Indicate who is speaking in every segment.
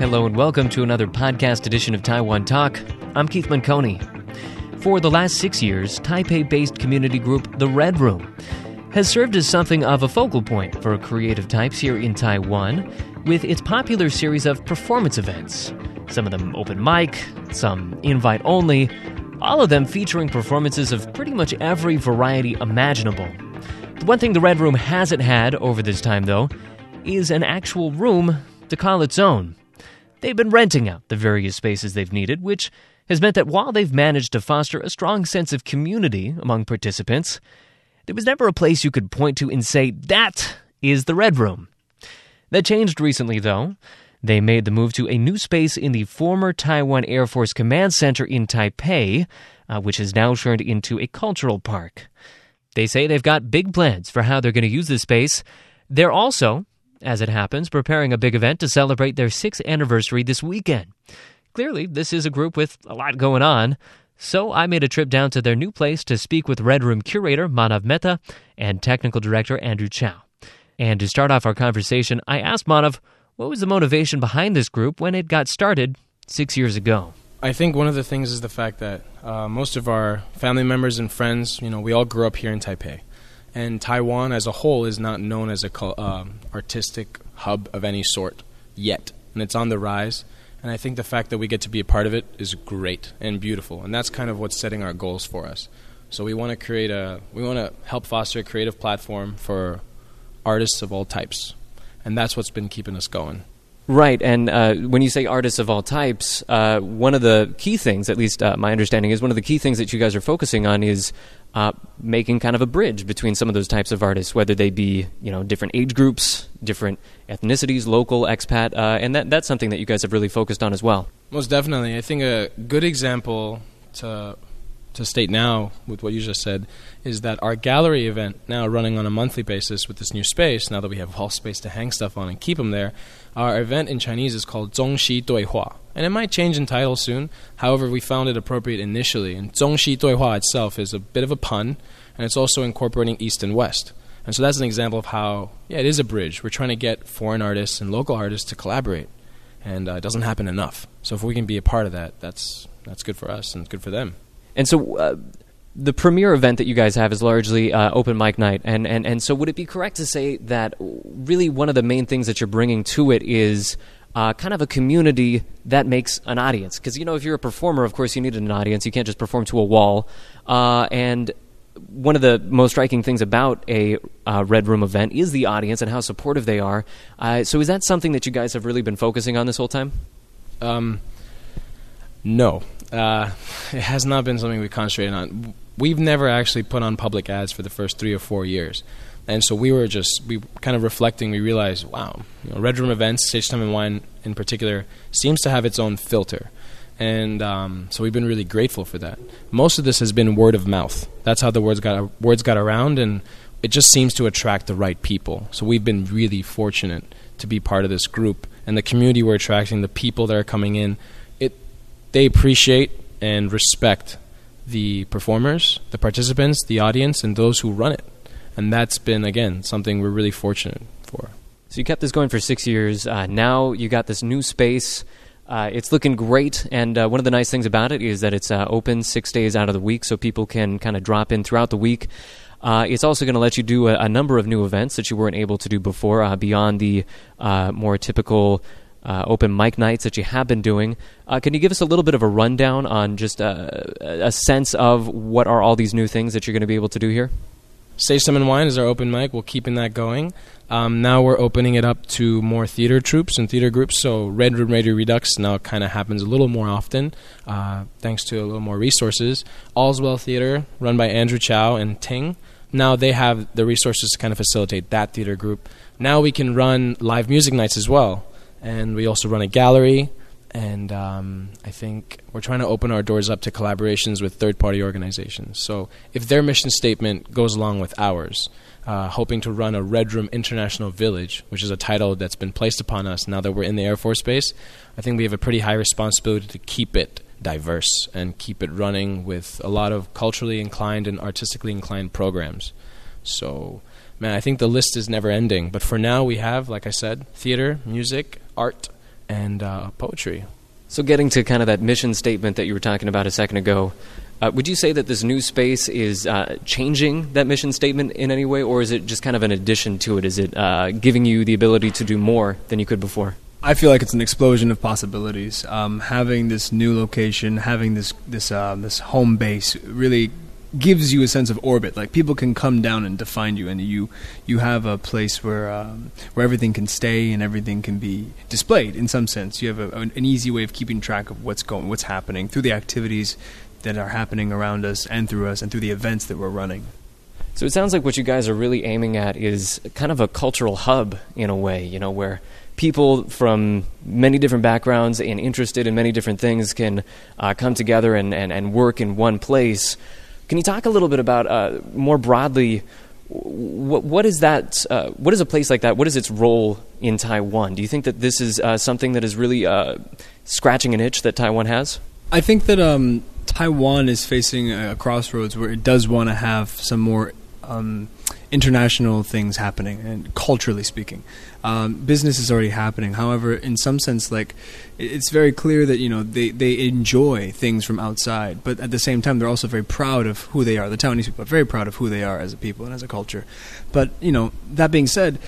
Speaker 1: Hello and welcome to another podcast edition of Taiwan Talk. I'm Keith Menconi. For the last six years, Taipei based community group The Red Room has served as something of a focal point for creative types here in Taiwan with its popular series of performance events. Some of them open mic, some invite only, all of them featuring performances of pretty much every variety imaginable. The one thing the Red Room hasn't had over this time, though, is an actual room to call its own. They've been renting out the various spaces they've needed, which has meant that while they've managed to foster a strong sense of community among participants, there was never a place you could point to and say, that is the Red Room. That changed recently, though. They made the move to a new space in the former Taiwan Air Force Command Center in Taipei, uh, which has now turned into a cultural park. They say they've got big plans for how they're going to use this space. They're also as it happens, preparing a big event to celebrate their sixth anniversary this weekend. Clearly, this is a group with a lot going on, so I made a trip down to their new place to speak with Red Room curator Manav Mehta and technical director Andrew Chow. And to start off our conversation, I asked Manav what was the motivation behind this group when it got started six years ago.
Speaker 2: I think one of the things is the fact that uh, most of our family members and friends, you know, we all grew up here in Taipei and Taiwan as a whole is not known as a uh, artistic hub of any sort yet, and it's on the rise. And I think the fact that we get to be a part of it is great and beautiful, and that's kind of what's setting our goals for us. So we want to create a, we want to help foster a creative platform for artists of all types, and that's what's been keeping us going.
Speaker 1: Right, and uh, when you say artists of all types, uh, one of the key things, at least uh, my understanding is, one of the key things that you guys are focusing on is uh, making kind of a bridge between some of those types of artists, whether they be you know different age groups, different ethnicities, local, expat, uh, and that that's something that you guys have really focused on as well.
Speaker 2: Most definitely, I think a good example to to state now with what you just said is that our gallery event now running on a monthly basis with this new space now that we have wall space to hang stuff on and keep them there our event in chinese is called zhongxi duihua and it might change in title soon. However we found it appropriate initially. And zhongxi duihua itself is a bit of a pun and it's also incorporating east and west. And so that's an example of how yeah it is a bridge. We're trying to get foreign artists and local artists to collaborate and uh, it doesn't happen enough. So if we can be a part of that that's that's good for us and good for them
Speaker 1: and so uh, the premier event that you guys have is largely uh, open mic night, and, and and so would it be correct to say that really one of the main things that you're bringing to it is uh, kind of a community that makes an audience? Because you know, if you're a performer, of course, you need an audience. You can't just perform to a wall. Uh, and one of the most striking things about a uh, Red Room event is the audience and how supportive they are. Uh, so, is that something that you guys have really been focusing on this whole time? Um,
Speaker 2: no, uh, it has not been something we concentrated on. We've never actually put on public ads for the first three or four years. And so we were just we kind of reflecting. We realized, wow, you know, Red Room events, Stage Time and Wine in particular, seems to have its own filter, and um, so we've been really grateful for that. Most of this has been word of mouth. That's how the words got words got around, and it just seems to attract the right people. So we've been really fortunate to be part of this group, and the community we're attracting, the people that are coming in they appreciate and respect the performers, the participants, the audience, and those who run it. And that's been, again, something we're really fortunate for.
Speaker 1: So you kept this going for six years. Uh, now you got this new space. Uh, it's looking great, and uh, one of the nice things about it is that it's uh, open six days out of the week, so people can kind of drop in throughout the week. Uh, it's also going to let you do a, a, number of new events that you weren't able to do before, uh, beyond the more typical uh, open mic nights that you have been doing. Uh, can you give us a little bit of a rundown on just a, uh, a sense of what are all these new things that you're going to be able to do here?
Speaker 2: Stage Time and Wine is our open mic. We're keeping that going. Um, now we're opening it up to more theater troupes and theater groups. So Red Room Radio Redux now kind of happens a little more often, uh, thanks to a little more resources. All's Well Theater, run by Andrew Chow and Ting. Now they have the resources to kind of facilitate that theater group. Now we can run live music nights as well and we also run a gallery. And um, I think we're trying to open our doors up to collaborations with third party organizations. So if their mission statement goes along with ours, uh, hoping to run a Red Room International Village, which is a title that's been placed upon us now that we're in the Air Force Base, I think we have a pretty high responsibility to keep it diverse and keep it running with a lot of culturally inclined and artistically inclined programs. So man, I think the list is never ending. But for now, we have, like I said, theater, music, art, and uh, poetry.
Speaker 1: So, getting to kind of that mission statement that you were talking about a second ago, uh, would you say that this new space is uh, changing that mission statement in any way, or is it just kind of an addition to it? Is it uh, giving you the ability to do more than you could before?
Speaker 3: I feel like it's an explosion of possibilities. Um, having this new location, having this this uh, this home base, really gives you a sense of orbit. Like people can come down and define you, and you you have a place where um, where everything can stay and everything can be displayed. In some sense, you have a, an easy way of keeping track of what's going, what's happening through the activities that are happening around us and through us, and through the events that we're running.
Speaker 1: So it sounds like what you guys are really aiming at is kind of a cultural hub in a way, you know, where people from many different backgrounds and interested in many different things can uh, come together and, and, and work in one place. Can you talk a little bit about uh, more broadly? What, what is that? Uh, what is a place like that? What is its role in Taiwan? Do you think that this is uh, something that is really uh, scratching an itch that Taiwan has?
Speaker 3: I think that um, Taiwan is facing a crossroads where it does want to have some more um, international things happening, and culturally speaking, um, business is already happening. However, in some sense, like it's very clear that you know they they enjoy things from outside, but at the same time, they're also very proud of who they are. The Taiwanese people are very proud of who they are as a people and as a culture. But you know, that being said,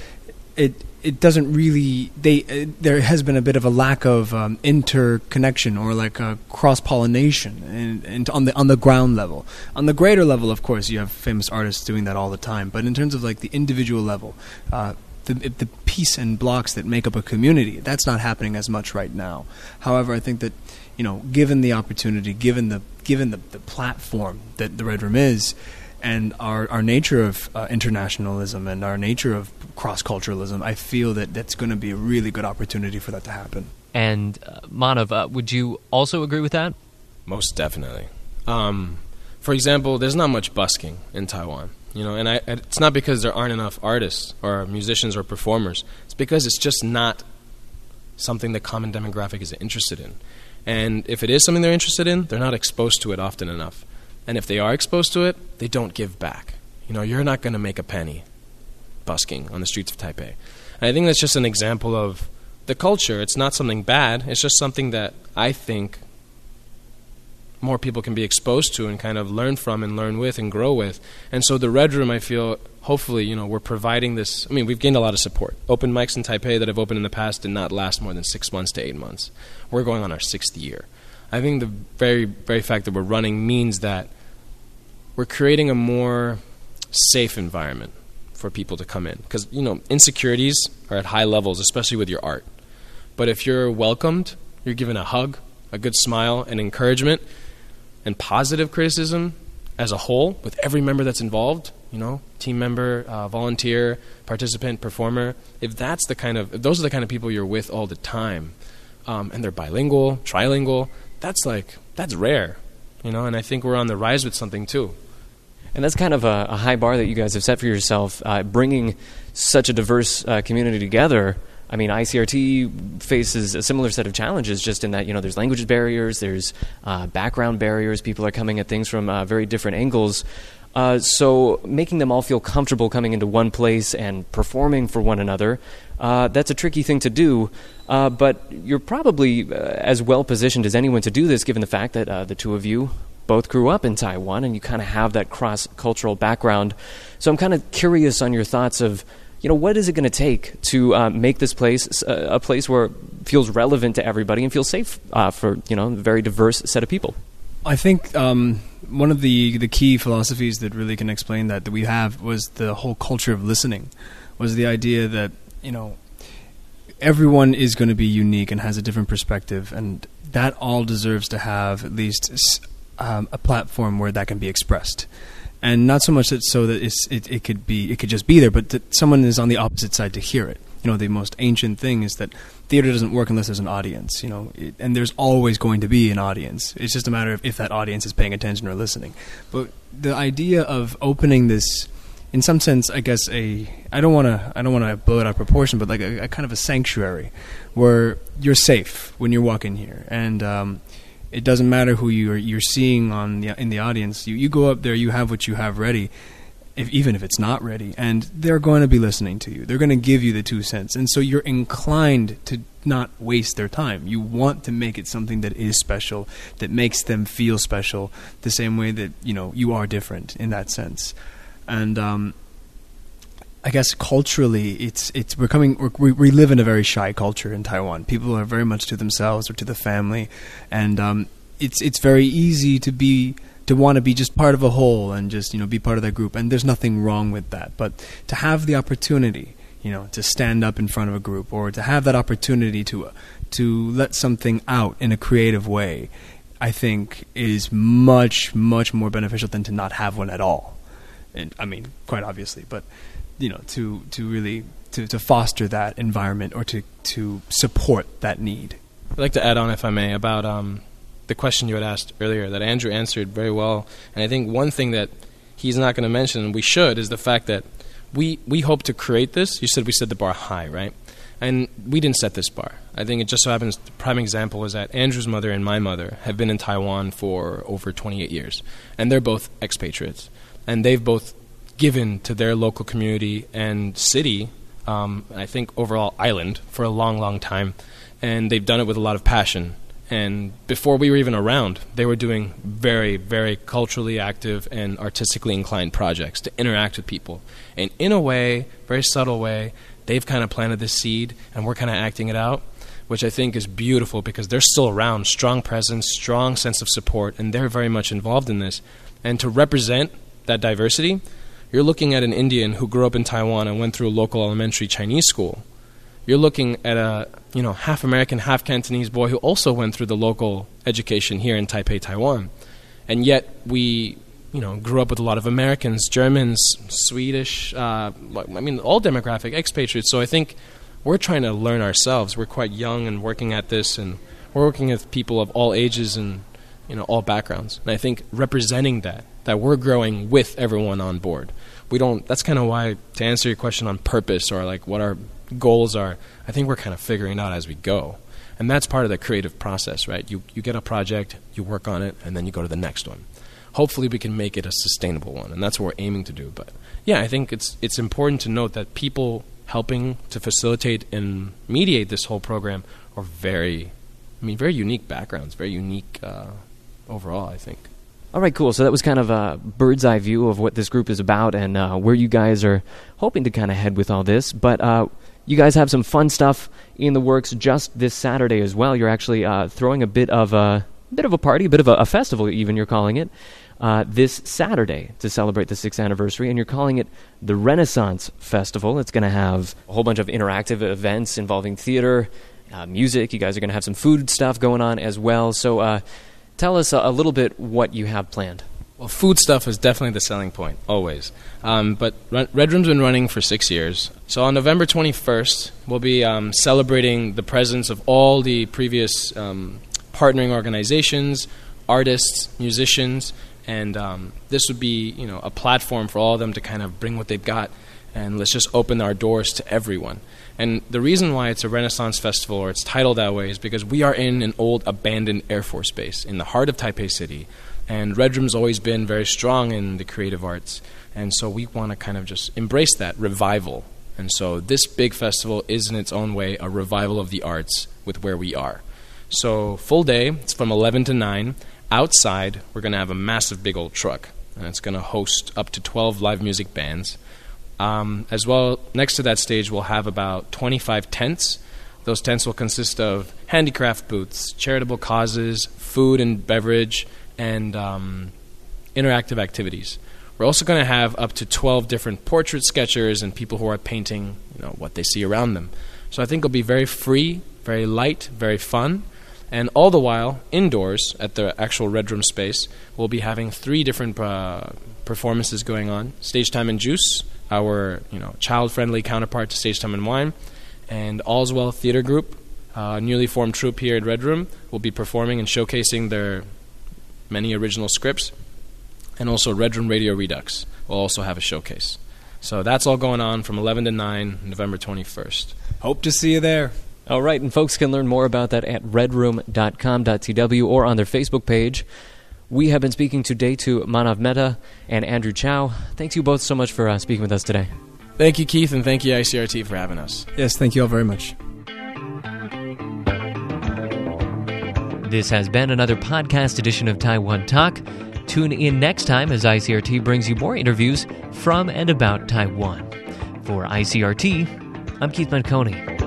Speaker 3: it it doesn't really they uh, there has been a bit of a lack of um, interconnection or like a cross pollination and, and on the on the ground level. On the greater level of course you have famous artists doing that all the time but in terms of like the individual level uh, the the piece and blocks that make up a community that's not happening as much right now. However I think that you know given the opportunity given the given the, the platform that the Red Room is and our, our nature of uh, internationalism and our nature of cross culturalism, I feel that that's going to be a really good opportunity for that to happen.
Speaker 1: And uh, Manav, uh, would you also agree with that?
Speaker 2: Most definitely. Um, for example, there's not much busking in Taiwan, you know, and I, it's not because there aren't enough artists or musicians or performers. It's because it's just not something the common demographic is interested in. And if it is something they're interested in, they're not exposed to it often enough. And if they are exposed to it, they don't give back. You know, you're not going to make a penny busking on the streets of Taipei. And I think that's just an example of the culture. It's not something bad, it's just something that I think more people can be exposed to and kind of learn from and learn with and grow with. And so the Red Room, I feel, hopefully, you know, we're providing this. I mean, we've gained a lot of support. Open mics in Taipei that have opened in the past did not last more than six months to eight months. We're going on our sixth year. I think the very, very fact that we're running means that we're creating a more safe environment for people to come in. Because, you know, insecurities are at high levels, especially with your art. But if you're welcomed, you're given a hug, a good smile, and encouragement, and positive criticism as a whole with every member that's involved, you know, team member, uh, volunteer, participant, performer, if that's the kind of, if those are the kind of people you're with all the time, um, and they're bilingual, trilingual, that's like that's rare, you know. And I think we're on the rise with something too.
Speaker 1: And that's kind of a, a high bar that you guys have set for yourself, uh, bringing such a diverse uh, community together. I mean, ICRT faces a similar set of challenges, just in that you know there's language barriers, there's uh, background barriers. People are coming at things from uh, very different angles. Uh, so making them all feel comfortable coming into one place and performing for one another, uh, that's a tricky thing to do. Uh, but you're probably uh, as well positioned as anyone to do this, given the fact that uh, the two of you both grew up in Taiwan and you kind of have that cross cultural background. So I'm kind of curious on your thoughts of, you know, what is it going to take to uh, make this place a place where it feels relevant to everybody and feels safe for you know a very diverse set of people.
Speaker 3: I think um, one of the the key philosophies that really can explain that that we have was the whole culture of listening, was the idea that you know everyone is going to be unique and has a different perspective, and that all deserves to have at least um, a platform where that can be expressed and not so much that so that it, it could be it could just be there, but that someone is on the opposite side to hear it. You know, the most ancient thing is that theater doesn't work unless there's an audience. You know, it, and there's always going to be an audience. It's just a matter of if that audience is paying attention or listening. But the idea of opening this, in some sense, I guess a I don't want to I don't want to blow it out of proportion, but like a, a, kind of a sanctuary where you're safe when you're walking here, and um, it doesn't matter who you're you're seeing on the in the audience. You you go up there, you have what you have ready, if, even if it's not ready, and they're going to be listening to you. They're going to give you the two cents, and so you're inclined to not waste their time. You want to make it something that is special, that makes them feel special, the same way that you know you are different in that sense. And um, I guess culturally, it's it's we're we we live in a very shy culture in Taiwan. People are very much to themselves or to the family, and um, it's it's very easy to be to want to be just part of a whole and just you know be part of that group. And there's nothing wrong with that. But to have the opportunity, you know, to stand up in front of a group or to have that opportunity to to let something out in a creative way, I think is much much more beneficial than to not have one at all. And I mean, quite obviously, but you know to to really to, to foster that environment or to to support that need.
Speaker 2: I'd like to add on, if I may, about um, the question you had asked earlier that Andrew answered very well. And I think one thing that he's not going to mention, and we should, is the fact that we we hope to create this. You said we set the bar high, right? And we didn't set this bar. I think it just so happens the prime example is that Andrew's mother and my mother have been in Taiwan for over 28 years, and they're both expatriates, and they've both given to their local community and city, um, I think overall island, for a long, long time. And they've done it with a lot of passion. And before we were even around, they were doing very, very culturally active and artistically inclined projects to interact with people. And in a way, very subtle way, they've kind of planted the seed and we're kind of acting it out, which I think is beautiful because they're still around, strong presence, strong sense of support, and they're very much involved in this. And to represent that diversity, you're looking at an Indian who grew up in Taiwan and went through a local elementary Chinese school. You're looking at a you know half American, half Cantonese boy who also went through the local education here in Taipei, Taiwan, and yet we you know grew up with a lot of Americans, Germans, Swedish. Uh, I mean, all demographic expatriates. So I think we're trying to learn ourselves. We're quite young and working at this, and we're working with people of all ages and you know all backgrounds. And I think representing that that we're growing with everyone on board we don't. That's kind of why to answer your question on purpose or like what our goals are. I think we're kind of figuring out as we go, and that's part of the creative process, right? You you get a project, you work on it, and then you go to the next one. Hopefully, we can make it a sustainable one, and that's what we're aiming to do. But yeah, I think it's it's important to note that people helping to facilitate and mediate this whole program are very, I mean, very unique backgrounds, very unique uh, overall. I think.
Speaker 1: All right, cool. So that was kind of a bird's eye view of what this group is about and uh, where you guys are hoping to kind of head with all this. But uh, you guys have some fun stuff in the works just this Saturday as well. You're actually uh, throwing a bit of a, bit of a party, a bit of a, a festival, even you're calling it, uh, this Saturday to celebrate the sixth anniversary, and you're calling it the Renaissance Festival. It's going to have a whole bunch of interactive events involving theater, uh, music. You guys are going to have some food stuff going on as well. So uh, Tell us a, a little bit what you have planned.
Speaker 2: Well, food stuff is definitely the selling point, always. Um, but Red Room's been running for six years. So on November 21st, we'll be um, celebrating the presence of all the previous um, partnering organizations, artists, musicians, and um, this would be, you know, a platform for all of them to kind of bring what they've got, and let's just open our doors to everyone. And the reason why it's a Renaissance festival, or it's titled that way, is because we are in an old abandoned Air Force base in the heart of Taipei City. And Red Room's always been very strong in the creative arts. And so we want to kind of just embrace that revival. And so this big festival is, in its own way, a revival of the arts with where we are. So, full day, it's from 11 to 9. Outside, we're going to have a massive big old truck. And it's going to host up to 12 live music bands. Um, as well, next to that stage, we'll have about 25 tents. Those tents will consist of handicraft booths, charitable causes, food and beverage, and um, interactive activities. We're also going to have up to 12 different portrait sketchers and people who are painting you know, what they see around them. So I think it'll be very free, very light, very fun. And all the while, indoors at the actual Red Room space, we'll be having three different uh, performances going on Stage Time and Juice, our you know child-friendly counterpart to Stage Time and Wine, and Allswell Theater Group, a newly formed troupe here at Red Room, will be performing and showcasing their many original scripts, and also Red Room Radio Redux will also have a showcase. So that's all going on from 11 to 9, November 21st.
Speaker 3: Hope to see you there.
Speaker 1: All right, and folks can learn more about that at redroom.com.tw or on their Facebook page. We have been speaking today to Manav Mehta and Andrew Chow. Thank you both so much for uh, speaking with us today.
Speaker 2: Thank you, Keith, and thank you, ICRT, for having us.
Speaker 3: Yes, thank you all very much.
Speaker 1: This has been another podcast edition of Taiwan Talk. Tune in next time as ICRT brings you more interviews from and about Taiwan. For ICRT, I'm Keith Menconi.